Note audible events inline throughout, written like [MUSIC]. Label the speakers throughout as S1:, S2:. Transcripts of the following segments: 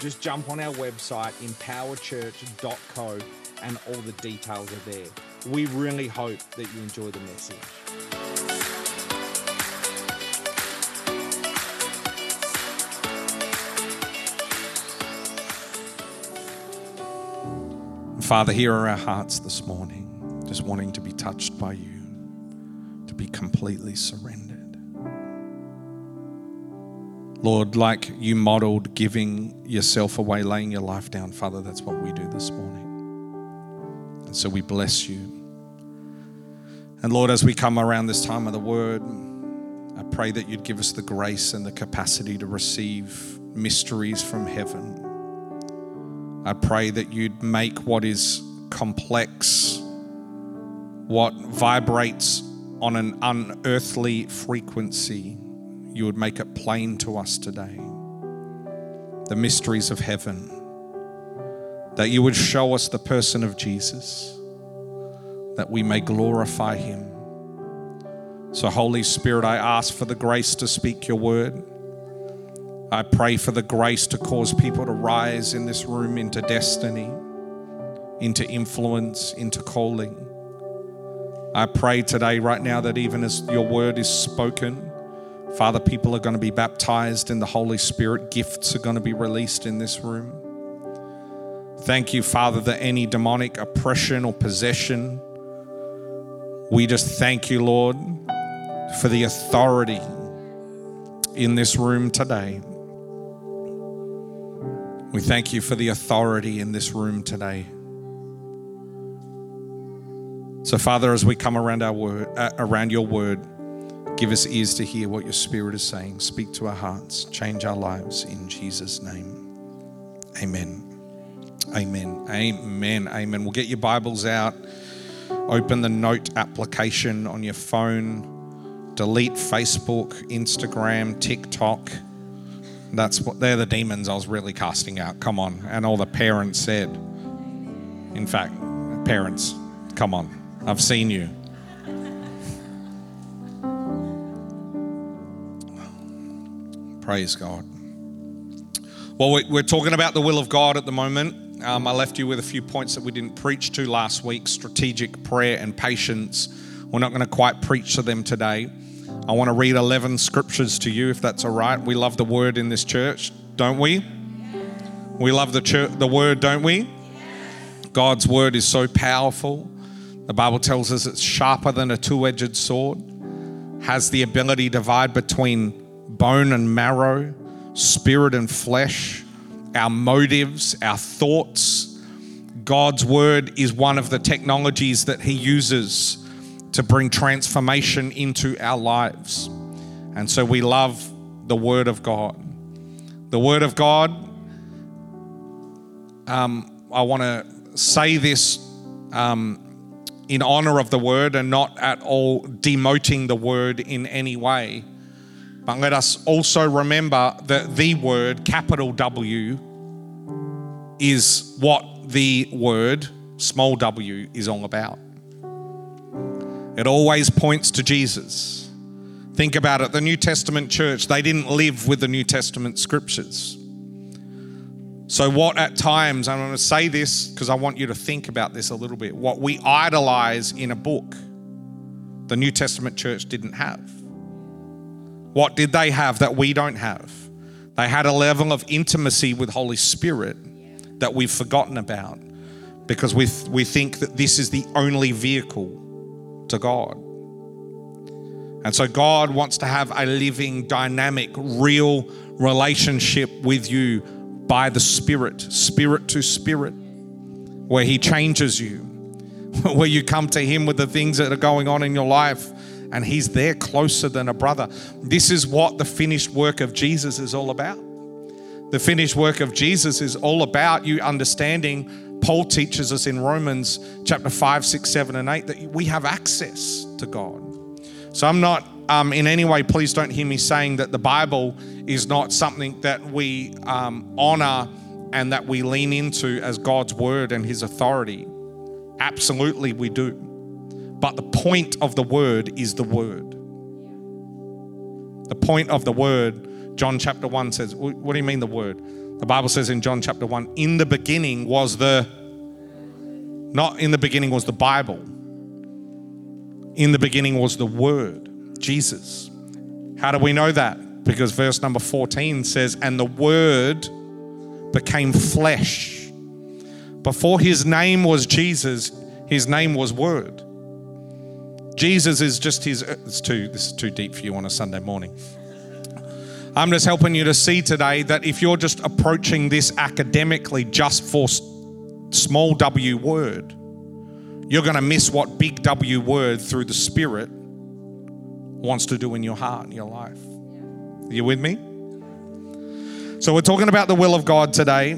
S1: just jump on our website, empowerchurch.co, and all the details are there. We really hope that you enjoy the message. Father, here are our hearts this morning, just wanting to be touched by you, to be completely surrendered. Lord, like you modeled giving yourself away, laying your life down, Father, that's what we do this morning. And so we bless you. And Lord, as we come around this time of the word, I pray that you'd give us the grace and the capacity to receive mysteries from heaven. I pray that you'd make what is complex, what vibrates on an unearthly frequency, you would make it plain to us today. The mysteries of heaven. That you would show us the person of Jesus, that we may glorify him. So, Holy Spirit, I ask for the grace to speak your word. I pray for the grace to cause people to rise in this room into destiny, into influence, into calling. I pray today, right now, that even as your word is spoken, Father, people are going to be baptized in the Holy Spirit. Gifts are going to be released in this room. Thank you, Father, that any demonic oppression or possession, we just thank you, Lord, for the authority in this room today. We thank you for the authority in this room today. So, Father, as we come around our word, uh, around your word, Give us ears to hear what your Spirit is saying. Speak to our hearts. Change our lives in Jesus' name. Amen. Amen. Amen. Amen. We'll get your Bibles out. Open the note application on your phone. Delete Facebook, Instagram, TikTok. That's what they're the demons I was really casting out. Come on. And all the parents said. In fact, parents, come on. I've seen you. Praise God. Well, we're talking about the will of God at the moment. Um, I left you with a few points that we didn't preach to last week strategic prayer and patience. We're not going to quite preach to them today. I want to read 11 scriptures to you, if that's all right. We love the word in this church, don't we? We love the, church, the word, don't we? God's word is so powerful. The Bible tells us it's sharper than a two edged sword, has the ability to divide between bone and marrow, spirit and flesh, our motives, our thoughts. God's word is one of the technologies that He uses to bring transformation into our lives. And so we love the Word of God. The Word of God, um, I want to say this um, in honor of the Word and not at all demoting the Word in any way. But let us also remember that the word, capital W, is what the word, small w, is all about. It always points to Jesus. Think about it the New Testament church, they didn't live with the New Testament scriptures. So, what at times, I'm going to say this because I want you to think about this a little bit, what we idolize in a book, the New Testament church didn't have. What did they have that we don't have? They had a level of intimacy with Holy Spirit that we've forgotten about because we, th- we think that this is the only vehicle to God. And so God wants to have a living, dynamic, real relationship with you by the Spirit, spirit to spirit, where He changes you, [LAUGHS] where you come to Him with the things that are going on in your life and He's there closer than a brother. This is what the finished work of Jesus is all about. The finished work of Jesus is all about you understanding Paul teaches us in Romans chapter 5, 6, 7, and 8 that we have access to God. So I'm not um, in any way, please don't hear me saying that the Bible is not something that we um, honor and that we lean into as God's word and his authority. Absolutely, we do. But the point of the word is the word. The point of the word, John chapter 1 says, What do you mean the word? The Bible says in John chapter 1, in the beginning was the, not in the beginning was the Bible. In the beginning was the word, Jesus. How do we know that? Because verse number 14 says, And the word became flesh. Before his name was Jesus, his name was Word. Jesus is just his, uh, it's too, this is too deep for you on a Sunday morning. I'm just helping you to see today that if you're just approaching this academically just for small w word, you're going to miss what big W word through the Spirit wants to do in your heart and your life. Are you with me? So, we're talking about the will of God today.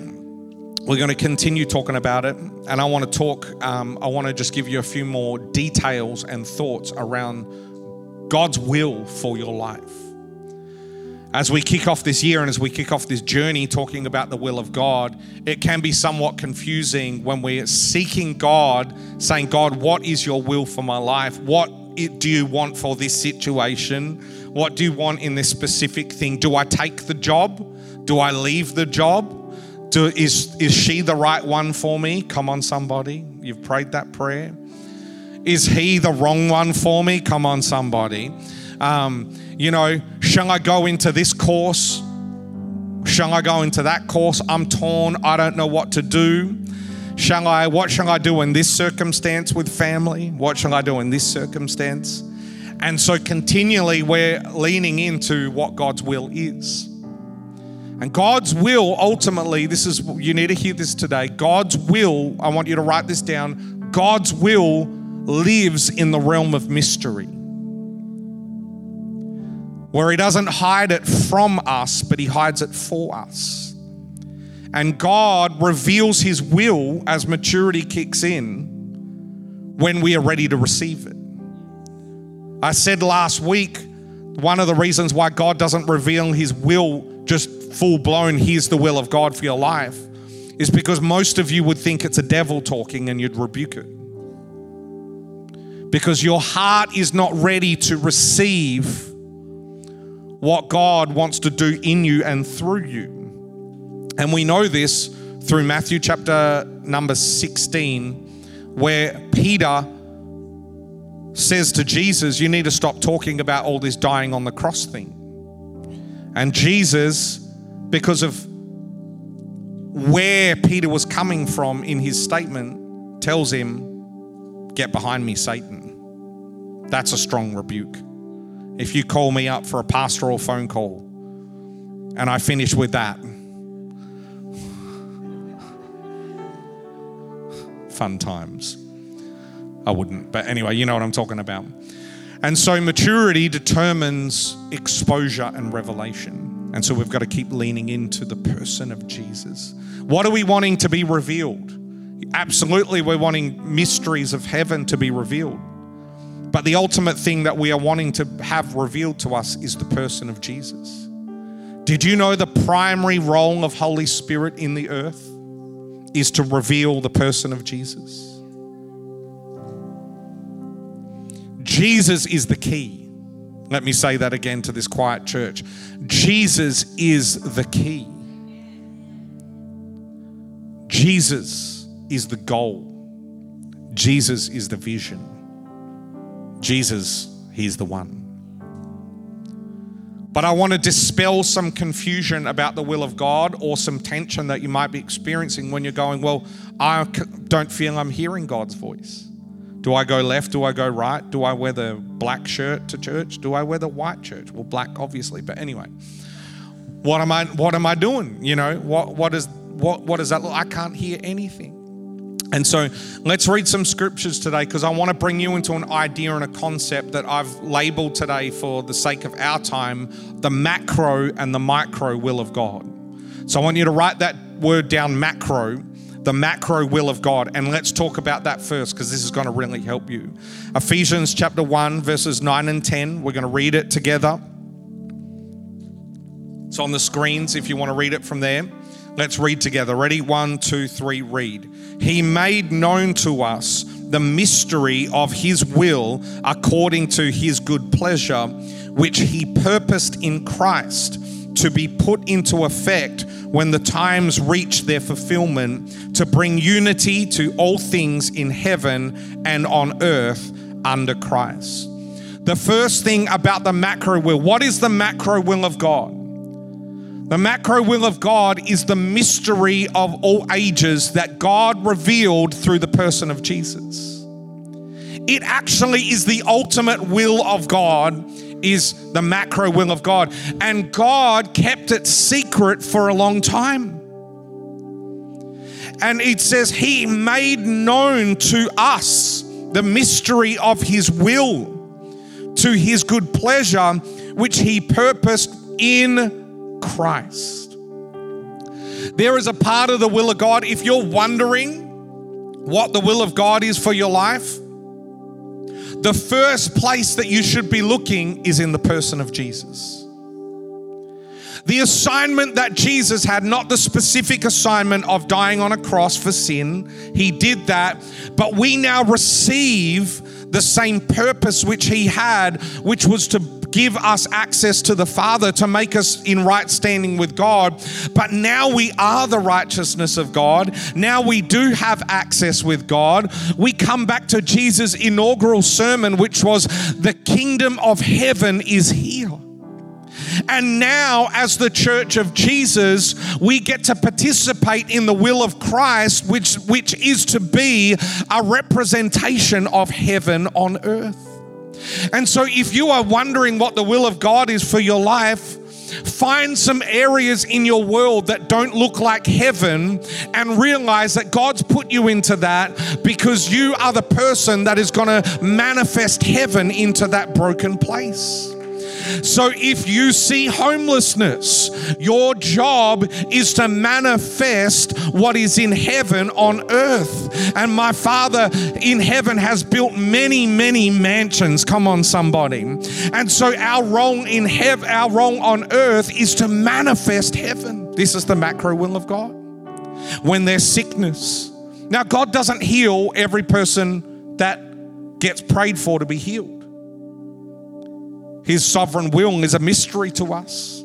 S1: We're going to continue talking about it. And I want to talk, um, I want to just give you a few more details and thoughts around God's will for your life. As we kick off this year and as we kick off this journey talking about the will of God, it can be somewhat confusing when we're seeking God, saying, God, what is your will for my life? What do you want for this situation? What do you want in this specific thing? Do I take the job? Do I leave the job? Is, is she the right one for me? Come on, somebody. You've prayed that prayer. Is he the wrong one for me? Come on, somebody. Um, you know, shall I go into this course? Shall I go into that course? I'm torn. I don't know what to do. Shall I, what shall I do in this circumstance with family? What shall I do in this circumstance? And so continually we're leaning into what God's will is. And God's will ultimately, this is, you need to hear this today. God's will, I want you to write this down. God's will lives in the realm of mystery, where He doesn't hide it from us, but He hides it for us. And God reveals His will as maturity kicks in when we are ready to receive it. I said last week, one of the reasons why God doesn't reveal His will just full blown, here's the will of God for your life, is because most of you would think it's a devil talking and you'd rebuke it. Because your heart is not ready to receive what God wants to do in you and through you. And we know this through Matthew chapter number 16, where Peter says to Jesus, You need to stop talking about all this dying on the cross thing. And Jesus because of where Peter was coming from in his statement, tells him, Get behind me, Satan. That's a strong rebuke. If you call me up for a pastoral phone call and I finish with that, fun times. I wouldn't, but anyway, you know what I'm talking about. And so maturity determines exposure and revelation. And so we've got to keep leaning into the person of Jesus. What are we wanting to be revealed? Absolutely, we're wanting mysteries of heaven to be revealed. But the ultimate thing that we are wanting to have revealed to us is the person of Jesus. Did you know the primary role of Holy Spirit in the earth is to reveal the person of Jesus? Jesus is the key. Let me say that again to this quiet church. Jesus is the key. Jesus is the goal. Jesus is the vision. Jesus, He's the one. But I want to dispel some confusion about the will of God or some tension that you might be experiencing when you're going, Well, I don't feel I'm hearing God's voice. Do I go left? Do I go right? Do I wear the black shirt to church? Do I wear the white church? Well, black obviously, but anyway. What am I what am I doing? You know, what what is what what does that look? I can't hear anything. And so let's read some scriptures today because I want to bring you into an idea and a concept that I've labeled today for the sake of our time the macro and the micro will of God. So I want you to write that word down macro the macro will of God. And let's talk about that first because this is going to really help you. Ephesians chapter 1, verses 9 and 10. We're going to read it together. It's on the screens if you want to read it from there. Let's read together. Ready? One, two, three, read. He made known to us the mystery of his will according to his good pleasure, which he purposed in Christ to be put into effect when the times reach their fulfillment to bring unity to all things in heaven and on earth under Christ. The first thing about the macro will what is the macro will of God? The macro will of God is the mystery of all ages that God revealed through the person of Jesus. It actually is the ultimate will of God is the macro will of God. And God kept it secret for a long time. And it says, He made known to us the mystery of His will, to His good pleasure, which He purposed in Christ. There is a part of the will of God. If you're wondering what the will of God is for your life, the first place that you should be looking is in the person of Jesus. The assignment that Jesus had, not the specific assignment of dying on a cross for sin, he did that, but we now receive the same purpose which he had, which was to give us access to the Father to make us in right standing with God. But now we are the righteousness of God. Now we do have access with God. We come back to Jesus' inaugural sermon, which was the kingdom of heaven is here. And now, as the church of Jesus, we get to participate in the will of Christ, which, which is to be a representation of heaven on earth. And so, if you are wondering what the will of God is for your life, Find some areas in your world that don't look like heaven and realize that God's put you into that because you are the person that is going to manifest heaven into that broken place. So if you see homelessness, your job is to manifest what is in heaven on earth. And my Father in heaven has built many, many mansions. Come on, somebody. And so our role in heaven, our role on earth is to manifest heaven. This is the macro will of God. When there's sickness. Now, God doesn't heal every person that gets prayed for to be healed. His sovereign will is a mystery to us.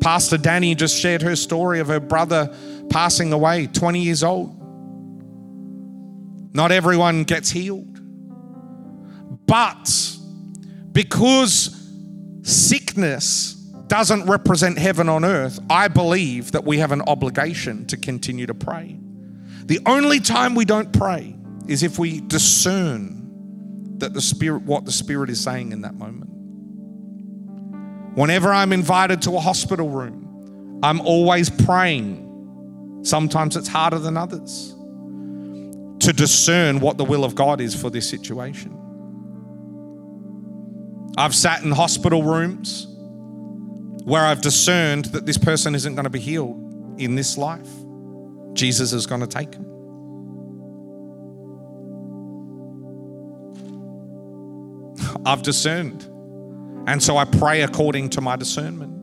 S1: Pastor Danny just shared her story of her brother passing away, 20 years old. Not everyone gets healed. But because sickness doesn't represent heaven on earth, I believe that we have an obligation to continue to pray. The only time we don't pray is if we discern that the spirit what the spirit is saying in that moment. Whenever i'm invited to a hospital room i'm always praying. Sometimes it's harder than others to discern what the will of god is for this situation. I've sat in hospital rooms where i've discerned that this person isn't going to be healed in this life. Jesus is going to take him I've discerned. And so I pray according to my discernment.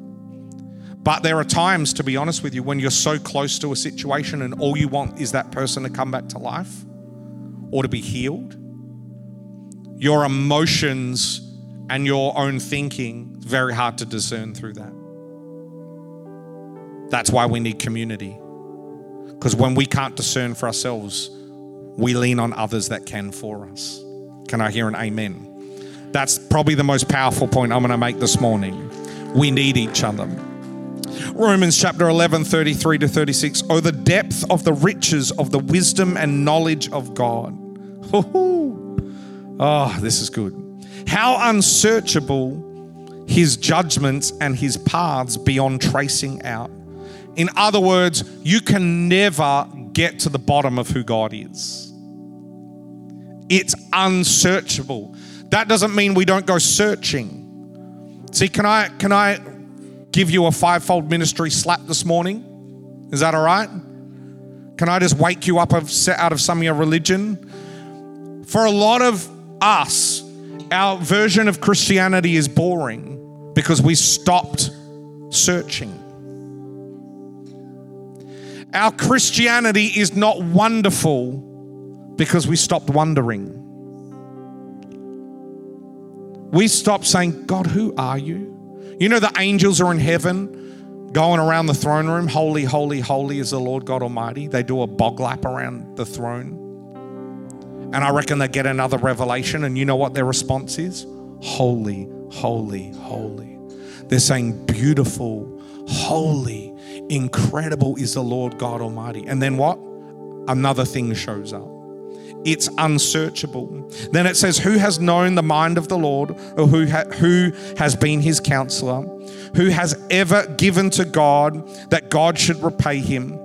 S1: But there are times, to be honest with you, when you're so close to a situation and all you want is that person to come back to life or to be healed. Your emotions and your own thinking, very hard to discern through that. That's why we need community. Because when we can't discern for ourselves, we lean on others that can for us. Can I hear an amen? That's probably the most powerful point I'm going to make this morning. We need each other. Romans chapter 11, 33 to 36. Oh, the depth of the riches of the wisdom and knowledge of God. Oh, [LAUGHS] this is good. How unsearchable his judgments and his paths beyond tracing out. In other words, you can never get to the bottom of who God is. It's unsearchable. That doesn't mean we don't go searching. See, can I can I give you a fivefold ministry slap this morning? Is that all right? Can I just wake you up out of some of your religion? For a lot of us, our version of Christianity is boring because we stopped searching. Our Christianity is not wonderful because we stopped wondering. We stop saying, God, who are you? You know, the angels are in heaven going around the throne room. Holy, holy, holy is the Lord God Almighty. They do a bog lap around the throne. And I reckon they get another revelation. And you know what their response is? Holy, holy, holy. They're saying, beautiful, holy, incredible is the Lord God Almighty. And then what? Another thing shows up it's unsearchable. Then it says, Who has known the mind of the Lord, or who, ha- who has been his counselor, who has ever given to God that God should repay him?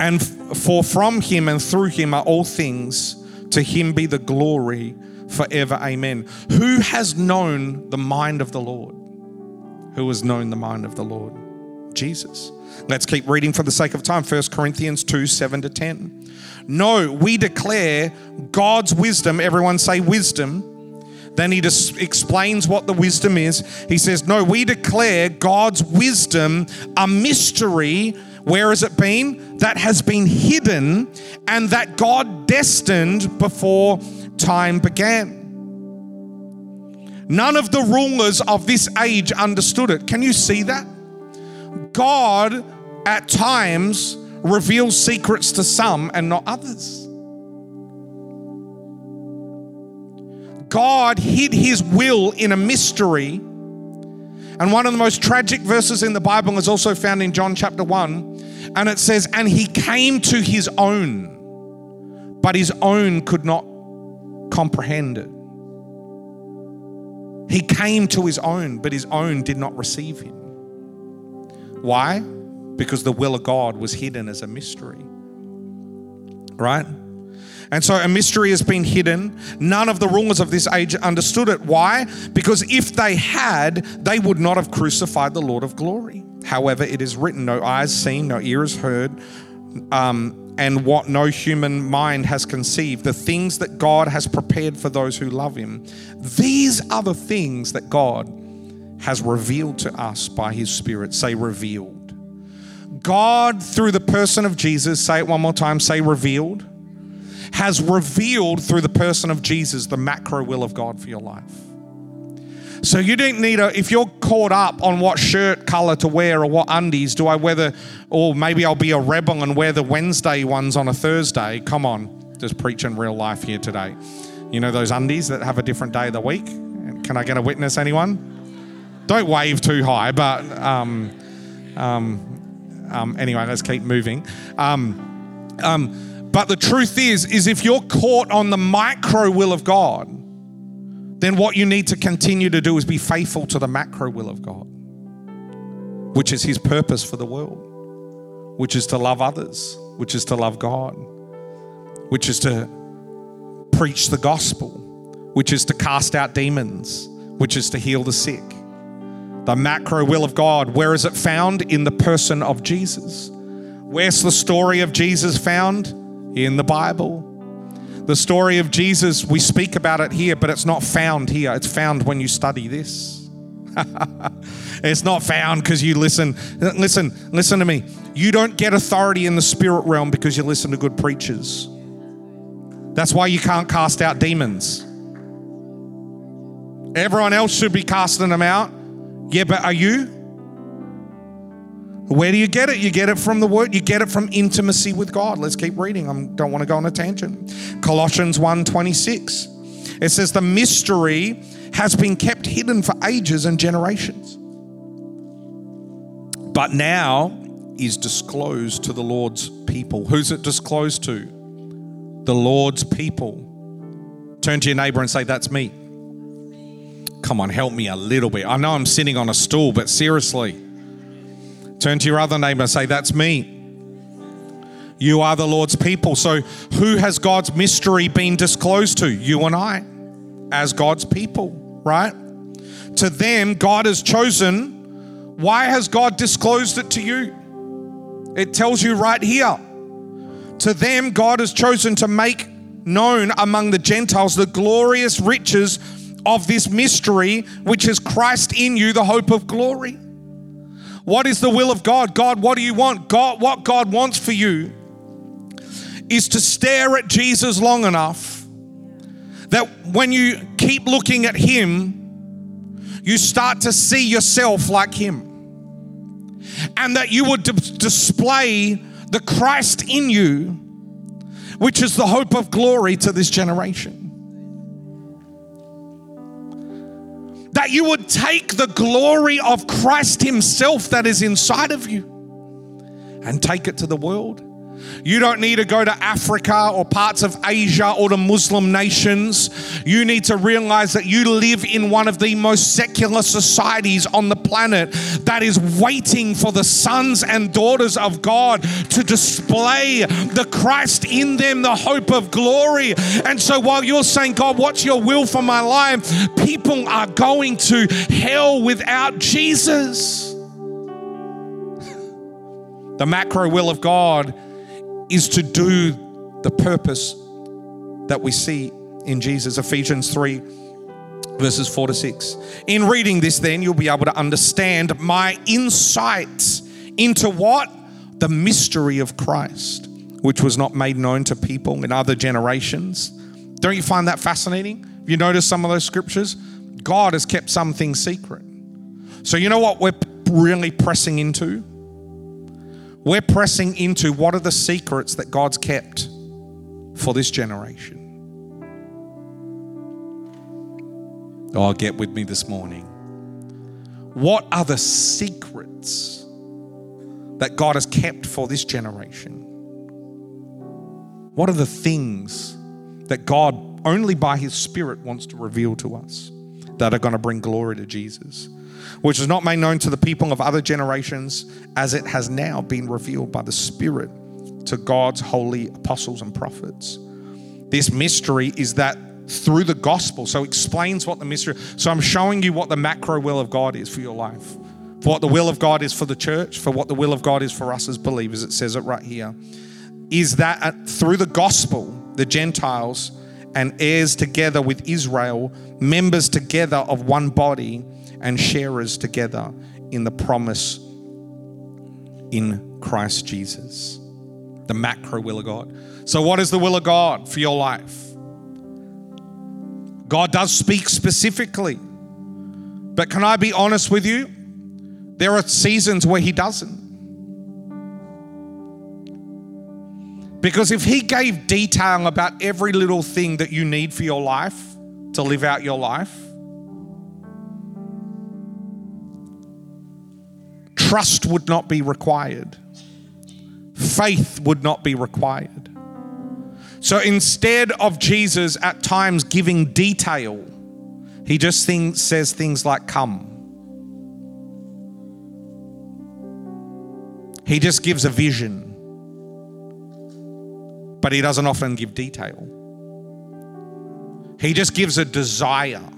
S1: And f- for from him and through him are all things, to him be the glory forever. Amen. Who has known the mind of the Lord? Who has known the mind of the Lord? Jesus. Let's keep reading for the sake of time. 1 Corinthians 2 7 to 10. No, we declare God's wisdom. Everyone say wisdom. Then he just explains what the wisdom is. He says, No, we declare God's wisdom a mystery. Where has it been? That has been hidden and that God destined before time began. None of the rulers of this age understood it. Can you see that? God at times reveals secrets to some and not others. God hid his will in a mystery. And one of the most tragic verses in the Bible is also found in John chapter 1. And it says, And he came to his own, but his own could not comprehend it. He came to his own, but his own did not receive him. Why? Because the will of God was hidden as a mystery. Right? And so a mystery has been hidden. None of the rulers of this age understood it. Why? Because if they had, they would not have crucified the Lord of glory. However, it is written no eyes seen, no ears heard, um, and what no human mind has conceived, the things that God has prepared for those who love Him. These are the things that God has revealed to us by His Spirit. Say, revealed. God, through the person of Jesus, say it one more time, say revealed, has revealed through the person of Jesus the macro will of God for your life. So you don't need a, if you're caught up on what shirt color to wear or what undies, do I wear the, or maybe I'll be a rebel and wear the Wednesday ones on a Thursday. Come on, just preaching real life here today. You know those undies that have a different day of the week? Can I get a witness, anyone? Don't wave too high, but um, um, um, anyway, let's keep moving. Um, um, but the truth is, is if you're caught on the micro will of God, then what you need to continue to do is be faithful to the macro will of God, which is His purpose for the world, which is to love others, which is to love God, which is to preach the gospel, which is to cast out demons, which is to heal the sick the macro will of God. Where is it found? In the person of Jesus. Where's the story of Jesus found? In the Bible. The story of Jesus, we speak about it here, but it's not found here. It's found when you study this. [LAUGHS] it's not found because you listen. Listen, listen to me. You don't get authority in the spirit realm because you listen to good preachers. That's why you can't cast out demons. Everyone else should be casting them out. Yeah, but are you? Where do you get it? You get it from the word. You get it from intimacy with God. Let's keep reading. I don't want to go on a tangent. Colossians 1:26. It says the mystery has been kept hidden for ages and generations. But now is disclosed to the Lord's people. Who's it disclosed to? The Lord's people. Turn to your neighbor and say, That's me. Come on, help me a little bit. I know I'm sitting on a stool, but seriously. Turn to your other neighbor and say, That's me. You are the Lord's people. So, who has God's mystery been disclosed to? You and I, as God's people, right? To them, God has chosen. Why has God disclosed it to you? It tells you right here. To them, God has chosen to make known among the Gentiles the glorious riches of this mystery, which is Christ in you, the hope of glory. What is the will of God? God, what do you want? God, what God wants for you is to stare at Jesus long enough that when you keep looking at Him, you start to see yourself like Him. And that you would display the Christ in you, which is the hope of glory to this generation. That you would take the glory of Christ Himself that is inside of you and take it to the world you don't need to go to Africa or parts of Asia or the Muslim nations. You need to realize that you live in one of the most secular societies on the planet that is waiting for the sons and daughters of God to display the Christ in them, the hope of glory. And so while you're saying, God, what's your will for my life? People are going to hell without Jesus. [LAUGHS] The macro will of God is to do the purpose that we see in Jesus. Ephesians 3, verses 4 to 6. In reading this, then, you'll be able to understand my insights into what? The mystery of Christ, which was not made known to people in other generations. Don't you find that fascinating? You notice some of those scriptures? God has kept some things secret. So, you know what we're really pressing into? We're pressing into what are the secrets that God's kept for this generation. Oh, get with me this morning. What are the secrets that God has kept for this generation? What are the things that God only by His Spirit wants to reveal to us that are going to bring glory to Jesus? Which was not made known to the people of other generations, as it has now been revealed by the Spirit to God's holy apostles and prophets. This mystery is that through the gospel, so explains what the mystery. So I'm showing you what the macro will of God is for your life, for what the will of God is for the church, for what the will of God is for us as believers. It says it right here. Is that through the gospel, the Gentiles and heirs together with Israel, members together of one body and sharers together in the promise in Christ Jesus. The macro will of God. So, what is the will of God for your life? God does speak specifically. But can I be honest with you? There are seasons where He doesn't. Because if He gave detail about every little thing that you need for your life to live out your life, Trust would not be required, faith would not be required. So instead of Jesus at times giving detail, he just says things like, Come. He just gives a vision, but he doesn't often give detail. He just gives a desire,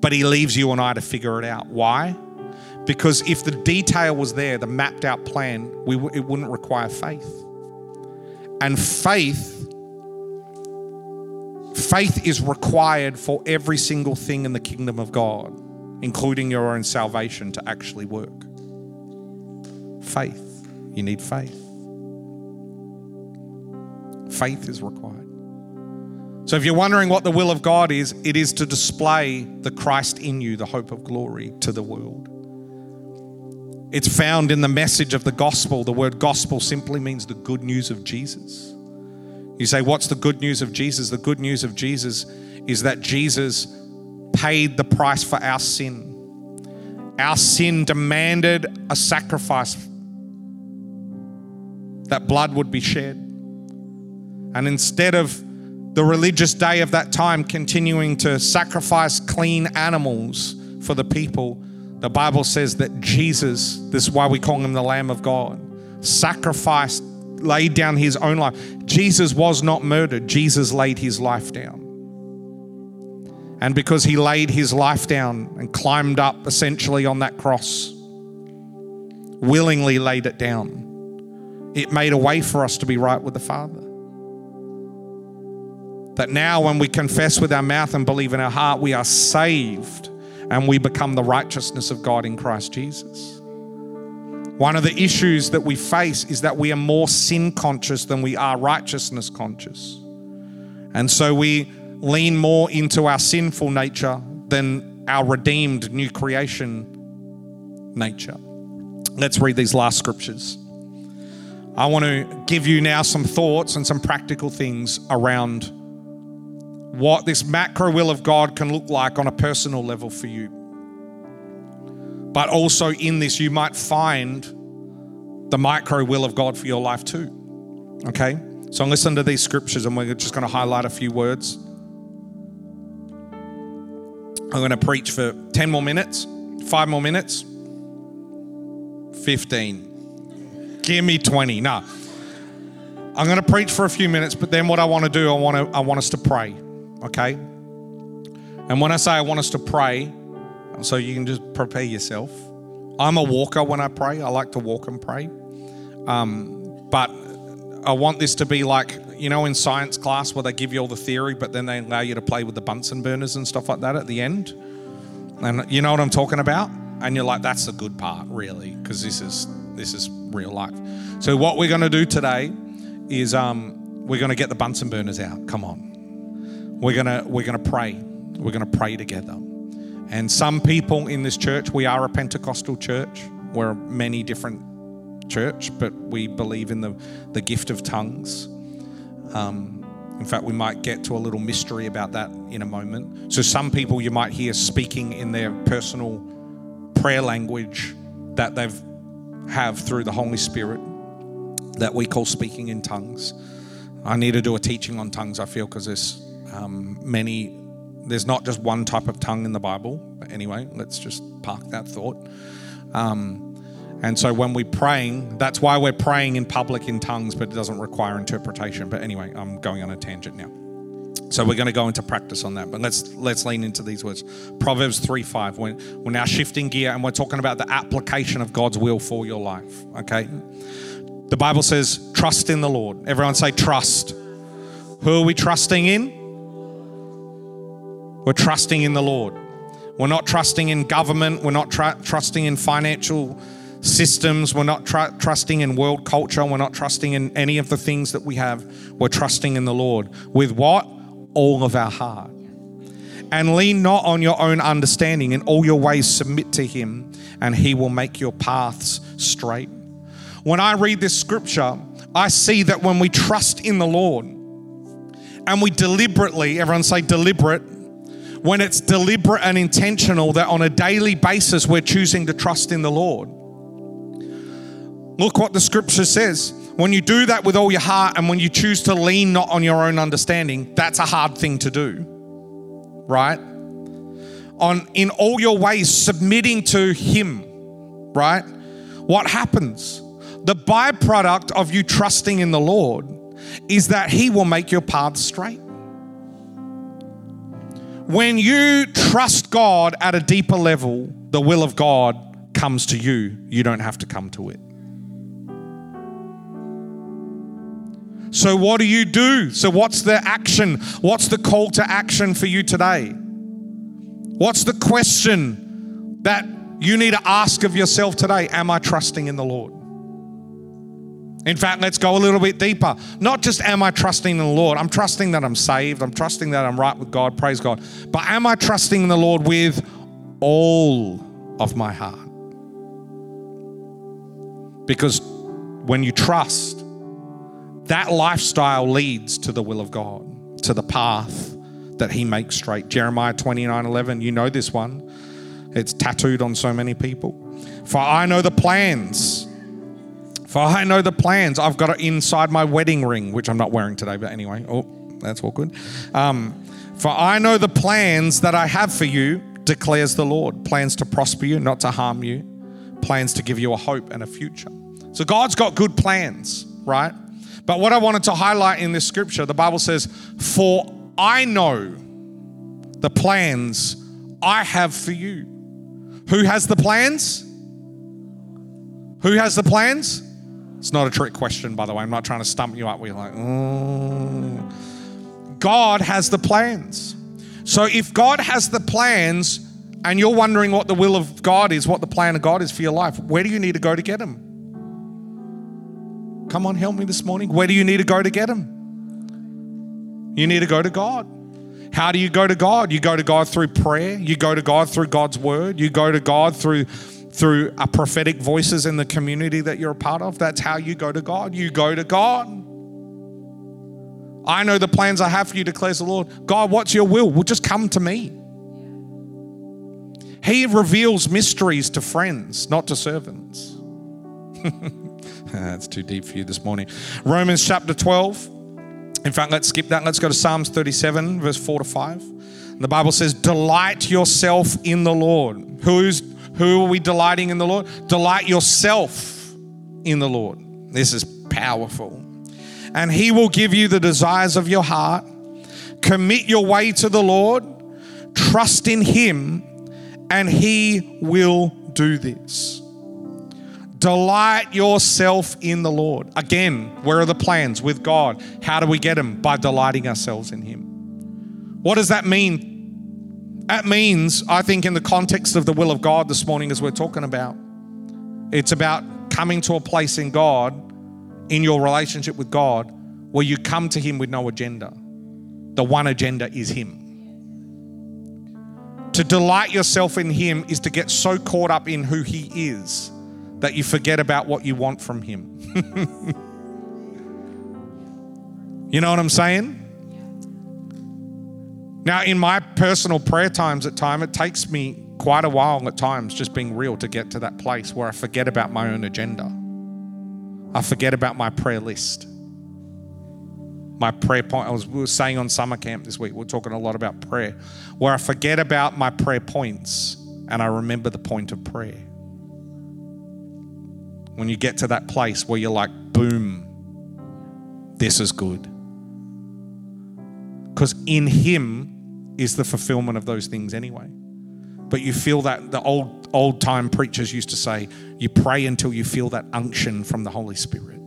S1: but he leaves you and I to figure it out. Why? Because if the detail was there, the mapped out plan, we, it wouldn't require faith. And faith, faith is required for every single thing in the kingdom of God, including your own salvation, to actually work. Faith. You need faith. Faith is required. So, if you're wondering what the will of God is, it is to display the Christ in you, the hope of glory, to the world. It's found in the message of the gospel. The word gospel simply means the good news of Jesus. You say, What's the good news of Jesus? The good news of Jesus is that Jesus paid the price for our sin. Our sin demanded a sacrifice, that blood would be shed. And instead of the religious day of that time continuing to sacrifice clean animals for the people, the Bible says that Jesus, this is why we call him the Lamb of God, sacrificed, laid down his own life. Jesus was not murdered, Jesus laid his life down. And because he laid his life down and climbed up essentially on that cross, willingly laid it down, it made a way for us to be right with the Father. That now, when we confess with our mouth and believe in our heart, we are saved and we become the righteousness of God in Christ Jesus. One of the issues that we face is that we are more sin conscious than we are righteousness conscious. And so we lean more into our sinful nature than our redeemed new creation nature. Let's read these last scriptures. I want to give you now some thoughts and some practical things around what this macro will of God can look like on a personal level for you. But also in this, you might find the micro will of God for your life too. Okay? So listen to these scriptures and we're just going to highlight a few words. I'm going to preach for 10 more minutes, five more minutes, 15. Give me 20. No. I'm going to preach for a few minutes, but then what I want to do, I want to I want us to pray. Okay? And when I say I want us to pray, so you can just prepare yourself. I'm a walker when I pray. I like to walk and pray. Um, but I want this to be like, you know, in science class where they give you all the theory, but then they allow you to play with the Bunsen burners and stuff like that at the end. And you know what I'm talking about? And you're like, that's the good part, really, because this is this is real life. So what we're going to do today is um, we're going to get the Bunsen burners out. Come on, we're gonna we're gonna pray. We're gonna pray together. And some people in this church, we are a Pentecostal church. We're many different church, but we believe in the, the gift of tongues. Um, in fact, we might get to a little mystery about that in a moment. So, some people you might hear speaking in their personal prayer language that they've have through the Holy Spirit that we call speaking in tongues. I need to do a teaching on tongues. I feel because there's um, many there's not just one type of tongue in the Bible. But anyway, let's just park that thought. Um, and so when we're praying, that's why we're praying in public in tongues, but it doesn't require interpretation. But anyway, I'm going on a tangent now. So we're going to go into practice on that, but let's let's lean into these words. Proverbs 3 5. We're, we're now shifting gear and we're talking about the application of God's will for your life. Okay. The Bible says, trust in the Lord. Everyone say trust. Who are we trusting in? We're trusting in the Lord. We're not trusting in government. We're not tr- trusting in financial systems. We're not tr- trusting in world culture. We're not trusting in any of the things that we have. We're trusting in the Lord. With what? All of our heart. And lean not on your own understanding. In all your ways, submit to Him, and He will make your paths straight. When I read this scripture, I see that when we trust in the Lord and we deliberately, everyone say deliberate, when it's deliberate and intentional that on a daily basis we're choosing to trust in the Lord. Look what the scripture says. When you do that with all your heart and when you choose to lean not on your own understanding, that's a hard thing to do. Right? On in all your ways submitting to him, right? What happens? The byproduct of you trusting in the Lord is that he will make your path straight. When you trust God at a deeper level, the will of God comes to you. You don't have to come to it. So, what do you do? So, what's the action? What's the call to action for you today? What's the question that you need to ask of yourself today? Am I trusting in the Lord? In fact, let's go a little bit deeper. Not just am I trusting in the Lord, I'm trusting that I'm saved, I'm trusting that I'm right with God, praise God. But am I trusting in the Lord with all of my heart? Because when you trust, that lifestyle leads to the will of God, to the path that He makes straight. Jeremiah 29 11, you know this one. It's tattooed on so many people. For I know the plans for I know the plans. I've got it inside my wedding ring, which I'm not wearing today, but anyway. Oh, that's awkward. Um, for I know the plans that I have for you, declares the Lord. Plans to prosper you, not to harm you. Plans to give you a hope and a future. So God's got good plans, right? But what I wanted to highlight in this scripture, the Bible says, For I know the plans I have for you. Who has the plans? Who has the plans? It's not a trick question, by the way. I'm not trying to stump you up. We're like, oh. God has the plans. So if God has the plans and you're wondering what the will of God is, what the plan of God is for your life, where do you need to go to get Him? Come on, help me this morning. Where do you need to go to get Him? You need to go to God. How do you go to God? You go to God through prayer. You go to God through God's word. You go to God through through a prophetic voices in the community that you're a part of. That's how you go to God. You go to God. I know the plans I have for you, declares the Lord. God, what's your will? Well, just come to me. He reveals mysteries to friends, not to servants. [LAUGHS] That's too deep for you this morning. Romans chapter 12. In fact, let's skip that. Let's go to Psalms 37, verse 4 to 5. The Bible says, Delight yourself in the Lord. Who's who are we delighting in the Lord? Delight yourself in the Lord. This is powerful. And He will give you the desires of your heart. Commit your way to the Lord. Trust in Him, and He will do this. Delight yourself in the Lord. Again, where are the plans with God? How do we get them? By delighting ourselves in Him. What does that mean that means, I think, in the context of the will of God this morning, as we're talking about, it's about coming to a place in God, in your relationship with God, where you come to Him with no agenda. The one agenda is Him. To delight yourself in Him is to get so caught up in who He is that you forget about what you want from Him. [LAUGHS] you know what I'm saying? Now, in my personal prayer times at time, it takes me quite a while at times, just being real, to get to that place where I forget about my own agenda. I forget about my prayer list. My prayer point, I was, we were saying on summer camp this week, we are talking a lot about prayer, where I forget about my prayer points and I remember the point of prayer. When you get to that place where you're like, boom, this is good. Because in Him, is the fulfillment of those things anyway. But you feel that the old old time preachers used to say, you pray until you feel that unction from the Holy Spirit.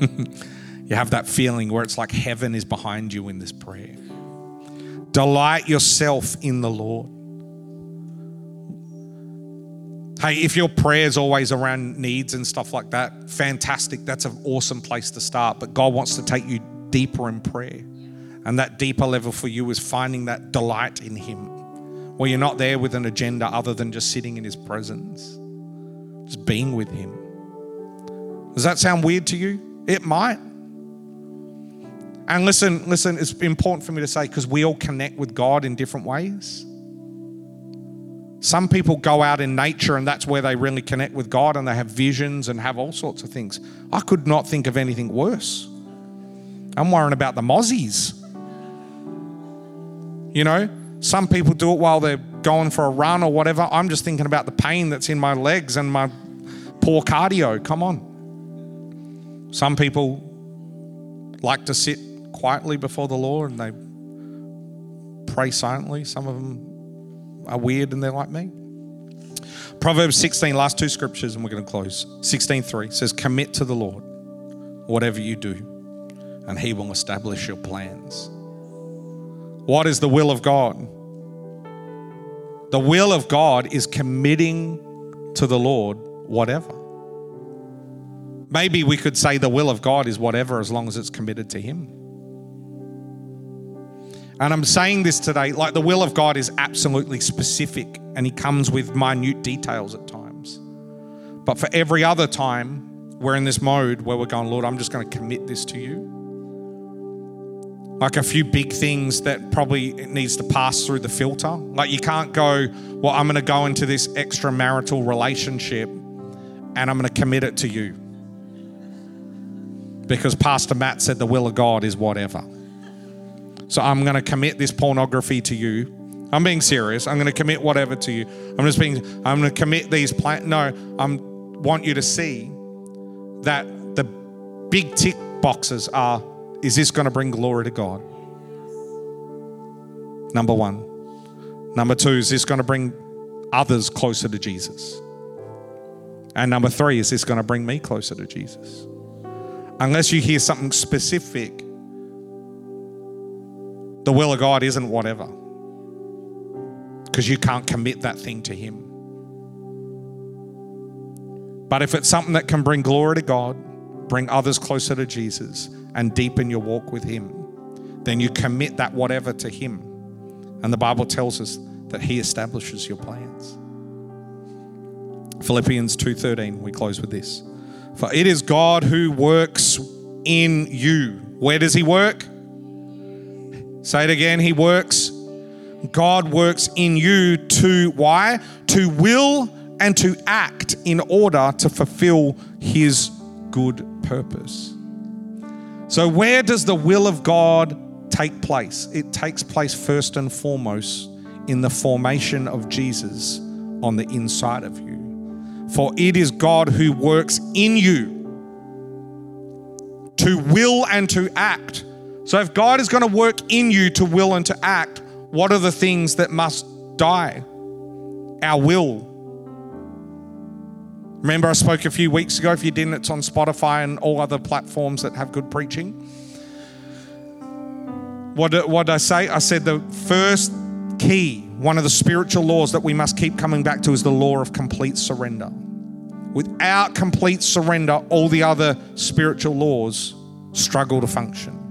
S1: [LAUGHS] you have that feeling where it's like heaven is behind you in this prayer. Delight yourself in the Lord. Hey, if your prayer is always around needs and stuff like that, fantastic. That's an awesome place to start. But God wants to take you deeper in prayer. And that deeper level for you is finding that delight in Him, where you're not there with an agenda other than just sitting in His presence, just being with Him. Does that sound weird to you? It might. And listen, listen, it's important for me to say because we all connect with God in different ways. Some people go out in nature and that's where they really connect with God and they have visions and have all sorts of things. I could not think of anything worse. I'm worrying about the mozzies. You know, some people do it while they're going for a run or whatever. I'm just thinking about the pain that's in my legs and my poor cardio. Come on. Some people like to sit quietly before the Lord and they pray silently. Some of them are weird and they're like me. Proverbs 16, last two scriptures, and we're going to close. 16:3 says, Commit to the Lord whatever you do, and he will establish your plans. What is the will of God? The will of God is committing to the Lord whatever. Maybe we could say the will of God is whatever as long as it's committed to Him. And I'm saying this today like the will of God is absolutely specific and He comes with minute details at times. But for every other time, we're in this mode where we're going, Lord, I'm just going to commit this to you like a few big things that probably needs to pass through the filter. Like you can't go, well, I'm going to go into this extramarital relationship and I'm going to commit it to you. Because Pastor Matt said the will of God is whatever. So I'm going to commit this pornography to you. I'm being serious. I'm going to commit whatever to you. I'm just being I'm going to commit these plan no, I want you to see that the big tick boxes are is this going to bring glory to God? Number one. Number two, is this going to bring others closer to Jesus? And number three, is this going to bring me closer to Jesus? Unless you hear something specific, the will of God isn't whatever. Because you can't commit that thing to Him. But if it's something that can bring glory to God, bring others closer to Jesus, and deepen your walk with Him, then you commit that whatever to Him. And the Bible tells us that He establishes your plans. Philippians 2:13, we close with this. For it is God who works in you. Where does He work? Say it again, He works. God works in you to why? To will and to act in order to fulfill His good purpose. So, where does the will of God take place? It takes place first and foremost in the formation of Jesus on the inside of you. For it is God who works in you to will and to act. So, if God is going to work in you to will and to act, what are the things that must die? Our will. Remember, I spoke a few weeks ago. If you didn't, it's on Spotify and all other platforms that have good preaching. What did, what did I say? I said the first key, one of the spiritual laws that we must keep coming back to, is the law of complete surrender. Without complete surrender, all the other spiritual laws struggle to function.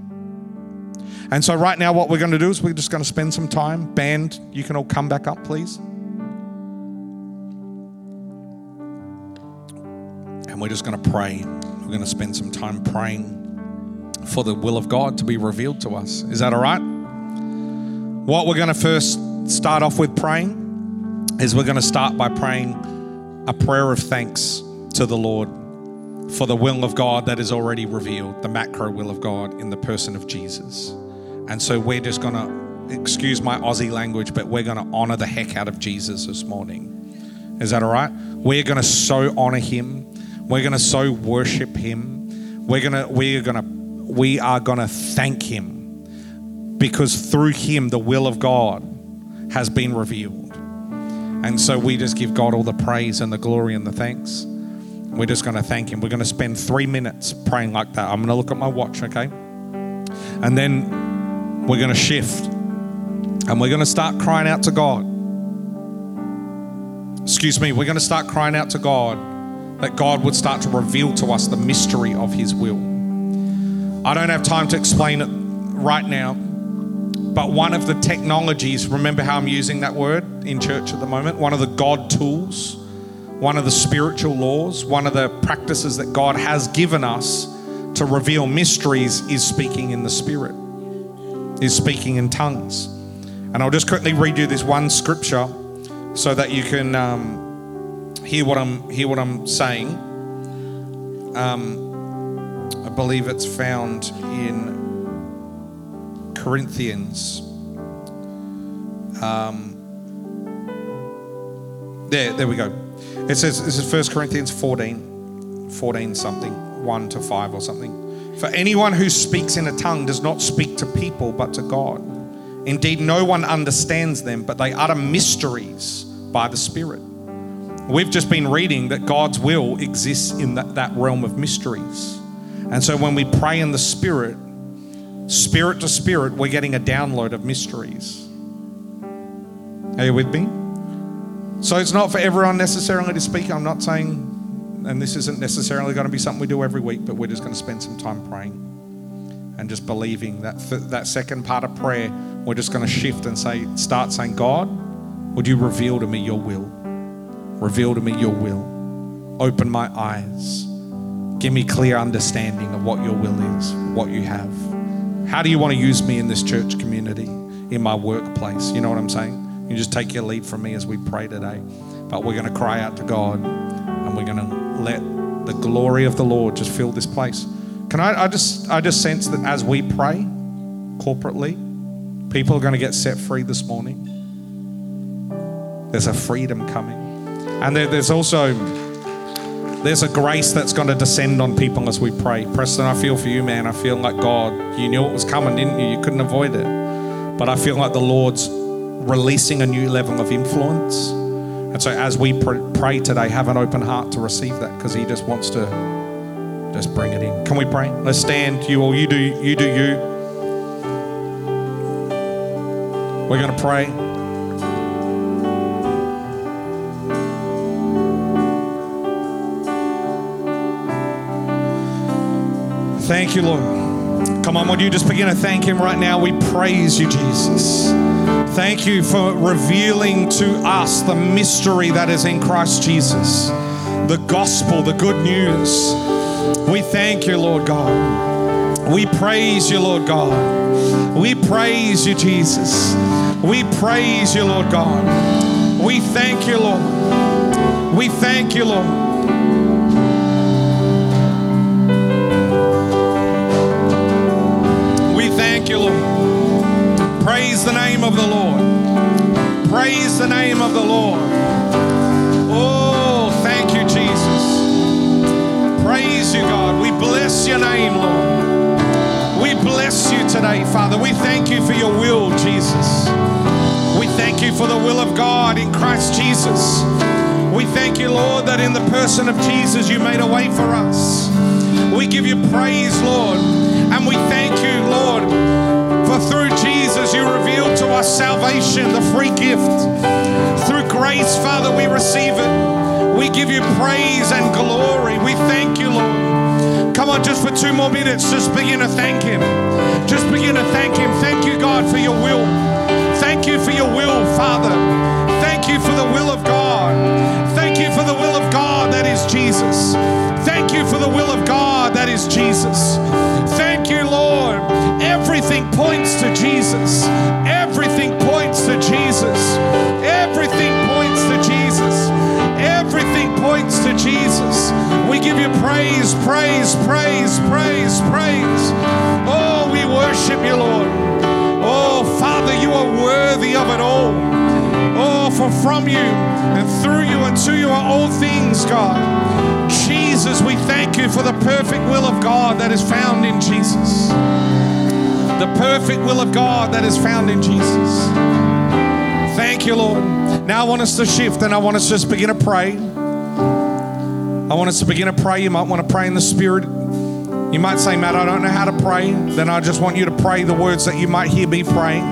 S1: And so, right now, what we're going to do is we're just going to spend some time. Band, you can all come back up, please. And we're just going to pray. We're going to spend some time praying for the will of God to be revealed to us. Is that all right? What we're going to first start off with praying is we're going to start by praying a prayer of thanks to the Lord for the will of God that is already revealed, the macro will of God in the person of Jesus. And so we're just going to, excuse my Aussie language, but we're going to honor the heck out of Jesus this morning. Is that all right? We're going to so honor him. We're going to so worship him. We're going to, we are going to, we are going to thank him because through him, the will of God has been revealed. And so we just give God all the praise and the glory and the thanks. We're just going to thank him. We're going to spend three minutes praying like that. I'm going to look at my watch, okay? And then we're going to shift and we're going to start crying out to God. Excuse me, we're going to start crying out to God that God would start to reveal to us the mystery of His will. I don't have time to explain it right now, but one of the technologies, remember how I'm using that word in church at the moment? One of the God tools, one of the spiritual laws, one of the practices that God has given us to reveal mysteries is speaking in the Spirit, is speaking in tongues. And I'll just quickly read you this one scripture so that you can um, hear what I'm hear what I'm saying. Um, I believe it's found in Corinthians. Um, there, there we go. It says this is 1 Corinthians 14, 14 something, 1 to 5 or something. For anyone who speaks in a tongue does not speak to people but to God. Indeed, no one understands them, but they utter mysteries by the Spirit. We've just been reading that God's will exists in that, that realm of mysteries. And so when we pray in the Spirit, spirit to spirit, we're getting a download of mysteries. Are you with me? So it's not for everyone necessarily to speak. I'm not saying, and this isn't necessarily going to be something we do every week, but we're just going to spend some time praying and just believing that that second part of prayer, we're just going to shift and say, start saying, God, would you reveal to me your will? Reveal to me your will. Open my eyes. Give me clear understanding of what your will is, what you have. How do you want to use me in this church community, in my workplace? You know what I'm saying? You just take your lead from me as we pray today. But we're going to cry out to God and we're going to let the glory of the Lord just fill this place. Can I, I just I just sense that as we pray corporately, people are going to get set free this morning. There's a freedom coming. And there, there's also there's a grace that's going to descend on people as we pray. Preston, I feel for you, man. I feel like God, you knew it was coming, didn't you? You couldn't avoid it. But I feel like the Lord's releasing a new level of influence. And so, as we pr- pray today, have an open heart to receive that because He just wants to just bring it in. Can we pray? Let's stand. You all, you do, you do you. We're going to pray. Thank you, Lord. Come on, would you just begin to thank Him right now? We praise you, Jesus. Thank you for revealing to us the mystery that is in Christ Jesus, the gospel, the good news. We thank you, Lord God. We praise you, Lord God. We praise you, Jesus. We praise you, Lord God. We thank you, Lord. We thank you, Lord. Name of the Lord. Praise the name of the Lord. Oh, thank you, Jesus. Praise you, God. We bless your name, Lord. We bless you today, Father. We thank you for your will, Jesus. We thank you for the will of God in Christ Jesus. We thank you, Lord, that in the person of Jesus you made a way for us. We give you praise, Lord, and we thank you, Lord, through Jesus you revealed to us salvation, the free gift. Through grace, Father, we receive it. We give you praise and glory. We thank you, Lord. Come on, just for two more minutes, just begin to thank Him. Just begin to thank Him. Thank you, God, for your will. Thank you for your will, Father. Thank you for the will of God. Thank you for the will of God that is Jesus. Thank you for the will of God that is Jesus. Thank Jesus. Everything points to Jesus. Everything points to Jesus. Everything points to Jesus. We give you praise, praise, praise, praise, praise. Oh, we worship you, Lord. Oh, Father, you are worthy of it all. Oh, for from you and through you and to you are all things, God. Jesus, we thank you for the perfect will of God that is found in Jesus. The perfect will of God that is found in Jesus. Thank you, Lord. Now I want us to shift and I want us to just begin to pray. I want us to begin to pray. You might want to pray in the Spirit. You might say, Matt, I don't know how to pray. Then I just want you to pray the words that you might hear me praying.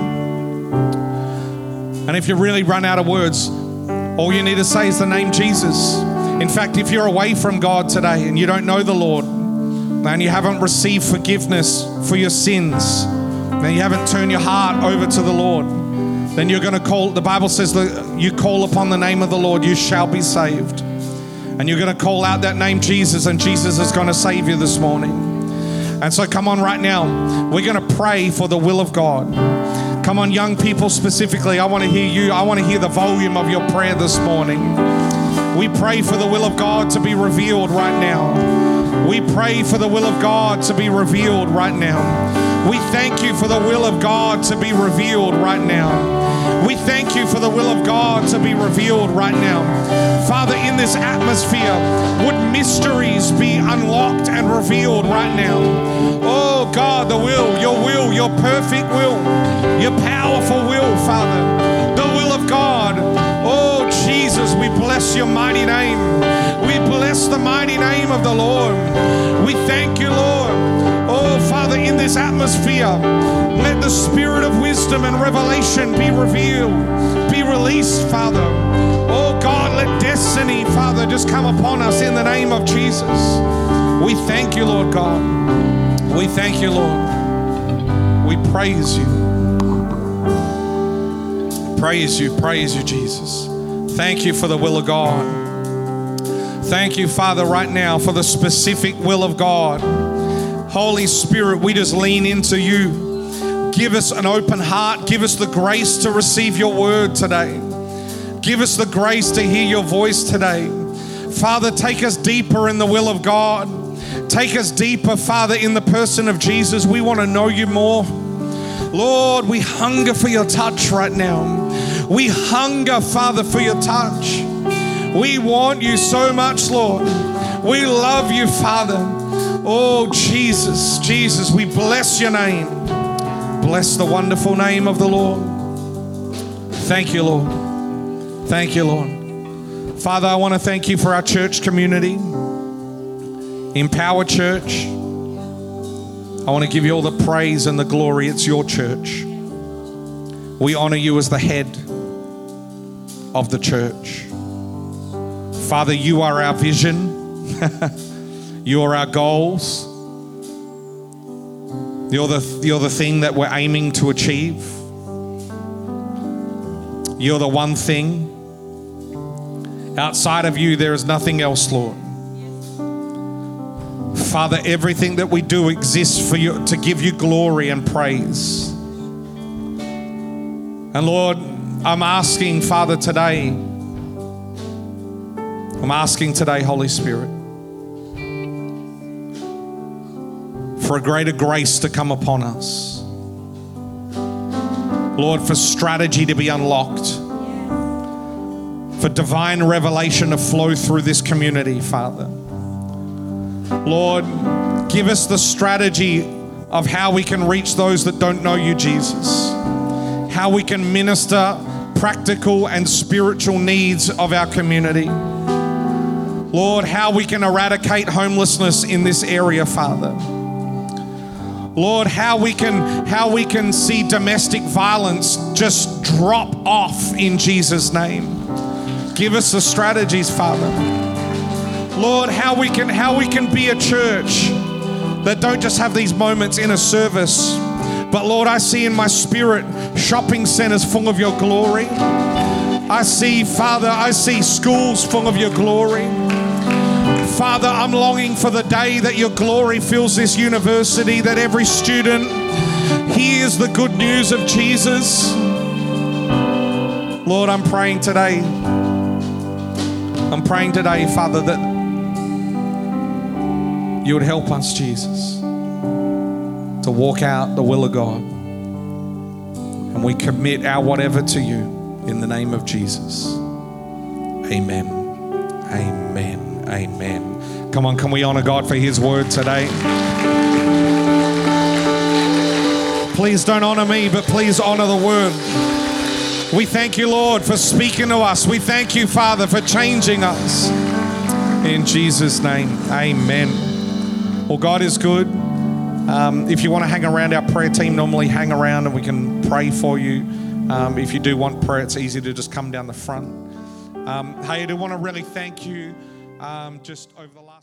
S1: And if you really run out of words, all you need to say is the name Jesus. In fact, if you're away from God today and you don't know the Lord, and you haven't received forgiveness for your sins, and you haven't turned your heart over to the Lord, then you're going to call, the Bible says that you call upon the name of the Lord, you shall be saved. And you're going to call out that name Jesus, and Jesus is going to save you this morning. And so, come on, right now, we're going to pray for the will of God. Come on, young people specifically, I want to hear you. I want to hear the volume of your prayer this morning. We pray for the will of God to be revealed right now. We pray for the will of God to be revealed right now. We thank you for the will of God to be revealed right now. We thank you for the will of God to be revealed right now. Father, in this atmosphere, would mysteries be unlocked and revealed right now? Oh God, the will, your will, your perfect will, your powerful will, Father, the will of God. Jesus, we bless your mighty name. We bless the mighty name of the Lord. We thank you, Lord. Oh, Father, in this atmosphere, let the spirit of wisdom and revelation be revealed, be released, Father. Oh, God, let destiny, Father, just come upon us in the name of Jesus. We thank you, Lord God. We thank you, Lord. We praise you. Praise you, praise you, Jesus. Thank you for the will of God. Thank you, Father, right now for the specific will of God. Holy Spirit, we just lean into you. Give us an open heart. Give us the grace to receive your word today. Give us the grace to hear your voice today. Father, take us deeper in the will of God. Take us deeper, Father, in the person of Jesus. We want to know you more. Lord, we hunger for your touch right now. We hunger, Father, for your touch. We want you so much, Lord. We love you, Father. Oh, Jesus, Jesus, we bless your name. Bless the wonderful name of the Lord. Thank you, Lord. Thank you, Lord. Father, I want to thank you for our church community, Empower Church. I want to give you all the praise and the glory. It's your church. We honor you as the head of the church. Father, you are our vision, [LAUGHS] you are our goals. You're the, you're the thing that we're aiming to achieve. You're the one thing. Outside of you, there is nothing else, Lord. Father, everything that we do exists for you to give you glory and praise. And Lord, I'm asking, Father, today, I'm asking today, Holy Spirit, for a greater grace to come upon us. Lord, for strategy to be unlocked, for divine revelation to flow through this community, Father. Lord, give us the strategy of how we can reach those that don't know you, Jesus. How we can minister practical and spiritual needs of our community. Lord, how we can eradicate homelessness in this area, Father. Lord, how we can how we can see domestic violence just drop off in Jesus name. Give us the strategies, Father. Lord, how we can how we can be a church that don't just have these moments in a service, but Lord, I see in my spirit shopping centers full of your glory. I see, Father, I see schools full of your glory. Father, I'm longing for the day that your glory fills this university, that every student hears the good news of Jesus. Lord, I'm praying today. I'm praying today, Father, that you would help us, Jesus, to walk out the will of God. And we commit our whatever to you in the name of Jesus. Amen. Amen. Amen. Come on, can we honor God for his word today? Please don't honor me, but please honor the word. We thank you, Lord, for speaking to us. We thank you, Father, for changing us. In Jesus' name, amen. Well, God is good. Um, if you want to hang around, our prayer team normally hang around and we can pray for you. Um, if you do want prayer, it's easy to just come down the front. Um, hey, I do want to really thank you um, just over the last.